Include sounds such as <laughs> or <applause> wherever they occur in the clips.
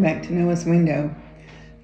welcome back to Noah's Window.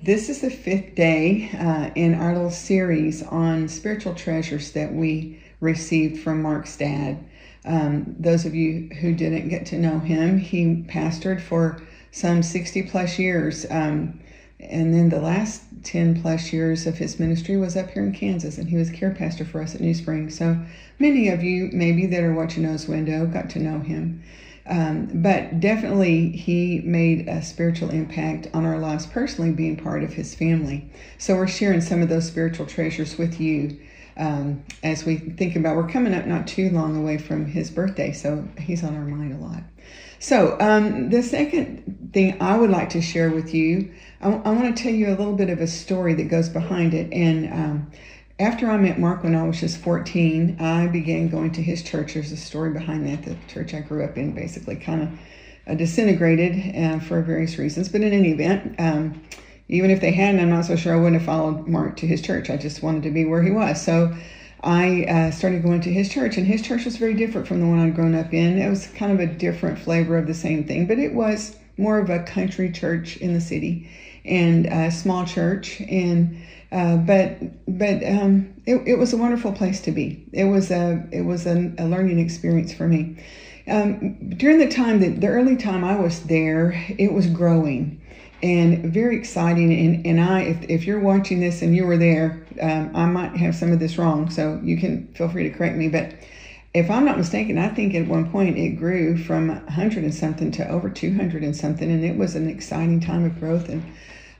This is the fifth day uh, in our little series on spiritual treasures that we received from Mark's dad. Um, those of you who didn't get to know him, he pastored for some 60 plus years. Um, and then the last 10 plus years of his ministry was up here in Kansas, and he was care pastor for us at New Spring. So many of you, maybe that are watching Noah's Window, got to know him. Um, but definitely, he made a spiritual impact on our lives personally, being part of his family. So, we're sharing some of those spiritual treasures with you um, as we think about. We're coming up not too long away from his birthday, so he's on our mind a lot. So, um, the second thing I would like to share with you, I, I want to tell you a little bit of a story that goes behind it. And um, after I met Mark when I was just 14, I began going to his church. There's a story behind that. The church I grew up in basically kind of disintegrated uh, for various reasons. But in any event, um, even if they hadn't, I'm not so sure I wouldn't have followed Mark to his church. I just wanted to be where he was. So I uh, started going to his church, and his church was very different from the one I'd grown up in. It was kind of a different flavor of the same thing, but it was more of a country church in the city and a small church. And uh, but but um, it, it was a wonderful place to be. It was a it was a, a learning experience for me. Um, during the time that the early time I was there, it was growing and very exciting. And, and I, if, if you're watching this and you were there, um, I might have some of this wrong, so you can feel free to correct me. But if I'm not mistaken, I think at one point it grew from 100 and something to over 200 and something, and it was an exciting time of growth. And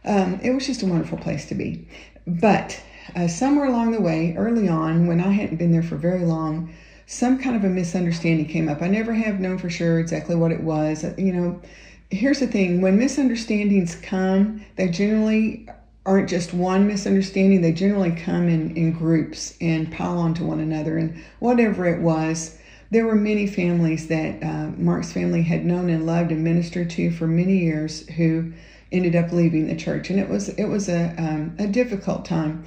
um, it was just a wonderful place to be. But uh, somewhere along the way, early on, when I hadn't been there for very long, some kind of a misunderstanding came up. I never have known for sure exactly what it was. Uh, you know, here's the thing when misunderstandings come, they generally aren't just one misunderstanding, they generally come in, in groups and pile onto one another. And whatever it was, there were many families that uh, Mark's family had known and loved and ministered to for many years who ended up leaving the church, and it was it was a um, a difficult time.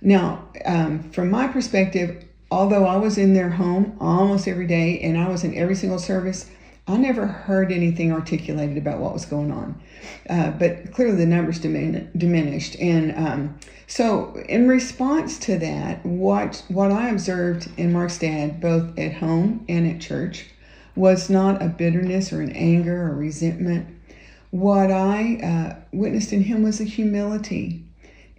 Now, um, from my perspective, although I was in their home almost every day and I was in every single service, I never heard anything articulated about what was going on. Uh, but clearly, the numbers dimin- diminished, and um, so in response to that, what what I observed in Mark's dad, both at home and at church, was not a bitterness or an anger or resentment what I uh, witnessed in him was a humility.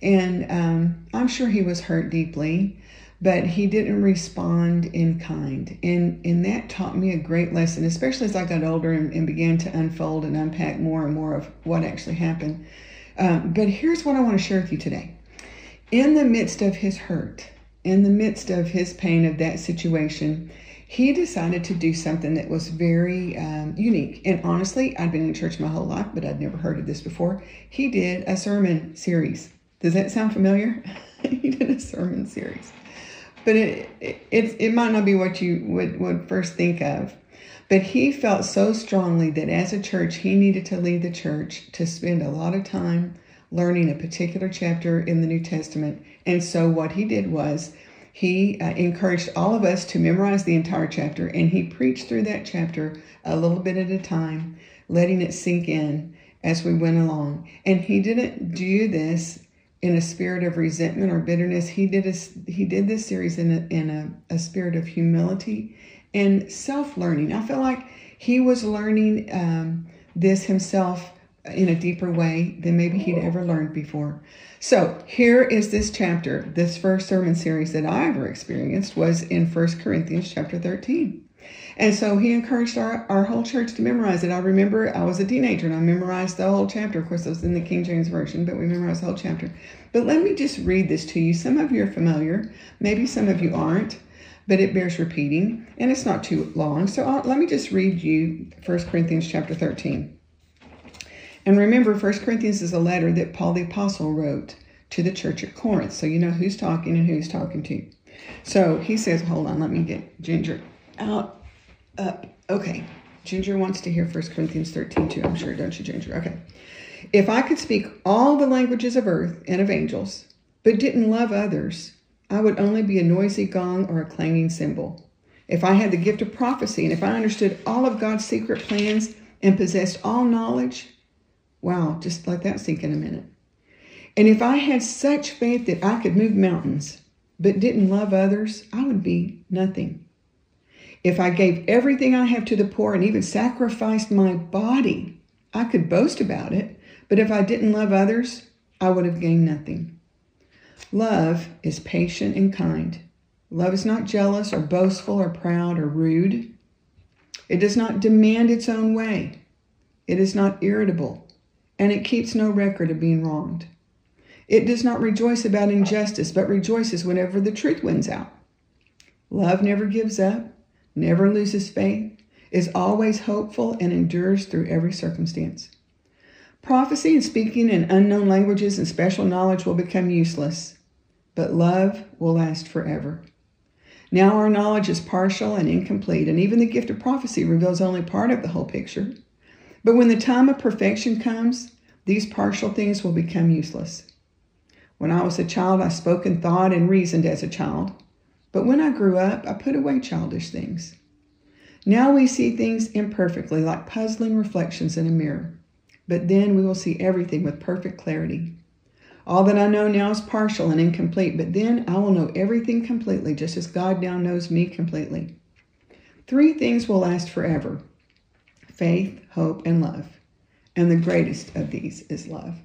And um, I'm sure he was hurt deeply, but he didn't respond in kind. And, and that taught me a great lesson, especially as I got older and, and began to unfold and unpack more and more of what actually happened. Um, but here's what I want to share with you today. In the midst of his hurt, in the midst of his pain of that situation, he decided to do something that was very um, unique. And honestly, I'd been in church my whole life, but I'd never heard of this before. He did a sermon series. Does that sound familiar? <laughs> he did a sermon series. But it, it, it, might not be what you would, would first think of. But he felt so strongly that as a church, he needed to lead the church to spend a lot of time learning a particular chapter in the New Testament. And so what he did was he uh, encouraged all of us to memorize the entire chapter, and he preached through that chapter a little bit at a time, letting it sink in as we went along. And he didn't do this in a spirit of resentment or bitterness. He did a, he did this series in a, in a, a spirit of humility and self learning. I feel like he was learning um, this himself in a deeper way than maybe he'd ever learned before. So here is this chapter. This first sermon series that I ever experienced was in First Corinthians chapter 13. And so he encouraged our, our whole church to memorize it. I remember I was a teenager and I memorized the whole chapter. Of course, it was in the King James Version, but we memorized the whole chapter. But let me just read this to you. Some of you are familiar, maybe some of you aren't, but it bears repeating and it's not too long. So I'll, let me just read you First Corinthians chapter 13. And remember, First Corinthians is a letter that Paul the Apostle wrote to the church at Corinth. So you know who's talking and who's talking to. So he says, hold on, let me get Ginger out, up. Okay. Ginger wants to hear First Corinthians 13 too, I'm sure, don't you, Ginger? Okay. If I could speak all the languages of earth and of angels, but didn't love others, I would only be a noisy gong or a clanging cymbal. If I had the gift of prophecy and if I understood all of God's secret plans and possessed all knowledge, Wow, just let that sink in a minute. And if I had such faith that I could move mountains, but didn't love others, I would be nothing. If I gave everything I have to the poor and even sacrificed my body, I could boast about it. But if I didn't love others, I would have gained nothing. Love is patient and kind. Love is not jealous or boastful or proud or rude. It does not demand its own way. It is not irritable, and it keeps no record of being wronged. It does not rejoice about injustice, but rejoices whenever the truth wins out. Love never gives up, never loses faith, is always hopeful, and endures through every circumstance. Prophecy and speaking in unknown languages and special knowledge will become useless, but love will last forever. Now our knowledge is partial and incomplete, and even the gift of prophecy reveals only part of the whole picture. But when the time of perfection comes, these partial things will become useless. When I was a child, I spoke and thought and reasoned as a child. But when I grew up, I put away childish things. Now we see things imperfectly, like puzzling reflections in a mirror. But then we will see everything with perfect clarity. All that I know now is partial and incomplete, but then I will know everything completely, just as God now knows me completely. Three things will last forever faith, hope, and love. And the greatest of these is love.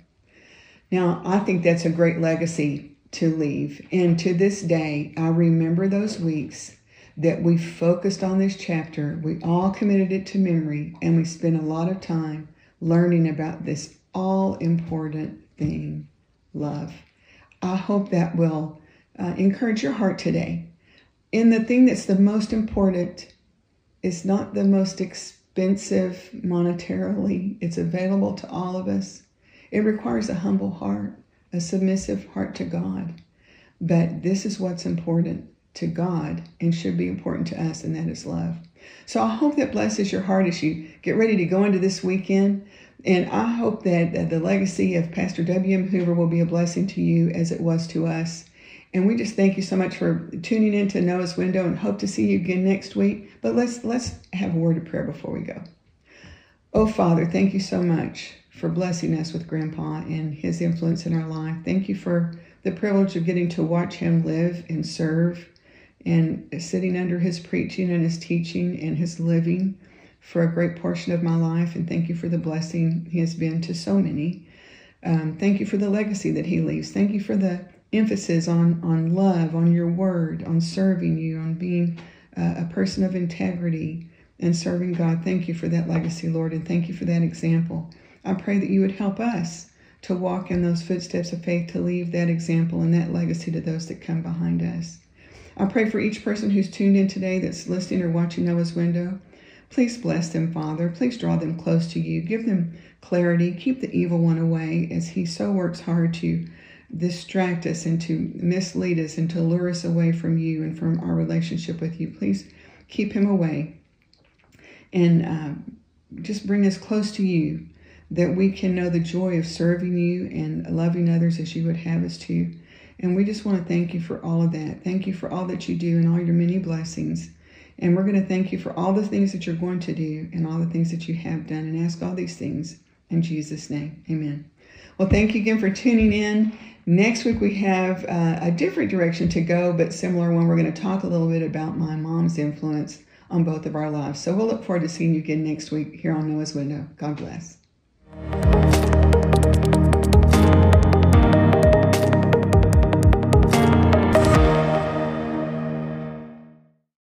Now, I think that's a great legacy to leave. And to this day, I remember those weeks that we focused on this chapter. We all committed it to memory, and we spent a lot of time learning about this all important thing love. I hope that will uh, encourage your heart today. And the thing that's the most important is not the most expensive monetarily, it's available to all of us. It requires a humble heart, a submissive heart to God. But this is what's important to God and should be important to us, and that is love. So I hope that blesses your heart as you get ready to go into this weekend. And I hope that, that the legacy of Pastor W.M. Hoover will be a blessing to you as it was to us. And we just thank you so much for tuning in to Noah's Window and hope to see you again next week. But let's let's have a word of prayer before we go. Oh Father, thank you so much for blessing us with Grandpa and his influence in our life. Thank you for the privilege of getting to watch him live and serve and sitting under his preaching and his teaching and his living for a great portion of my life. And thank you for the blessing he has been to so many. Um, thank you for the legacy that he leaves. Thank you for the emphasis on, on love, on your word, on serving you, on being uh, a person of integrity and serving God. Thank you for that legacy, Lord, and thank you for that example. I pray that you would help us to walk in those footsteps of faith, to leave that example and that legacy to those that come behind us. I pray for each person who's tuned in today that's listening or watching Noah's Window. Please bless them, Father. Please draw them close to you. Give them clarity. Keep the evil one away as he so works hard to distract us and to mislead us and to lure us away from you and from our relationship with you. Please keep him away and uh, just bring us close to you that we can know the joy of serving you and loving others as you would have us to. And we just want to thank you for all of that. Thank you for all that you do and all your many blessings. And we're going to thank you for all the things that you're going to do and all the things that you have done and ask all these things in Jesus' name. Amen. Well, thank you again for tuning in. Next week, we have uh, a different direction to go, but similar one. We're going to talk a little bit about my mom's influence on both of our lives. So we'll look forward to seeing you again next week here on Noah's Window. God bless.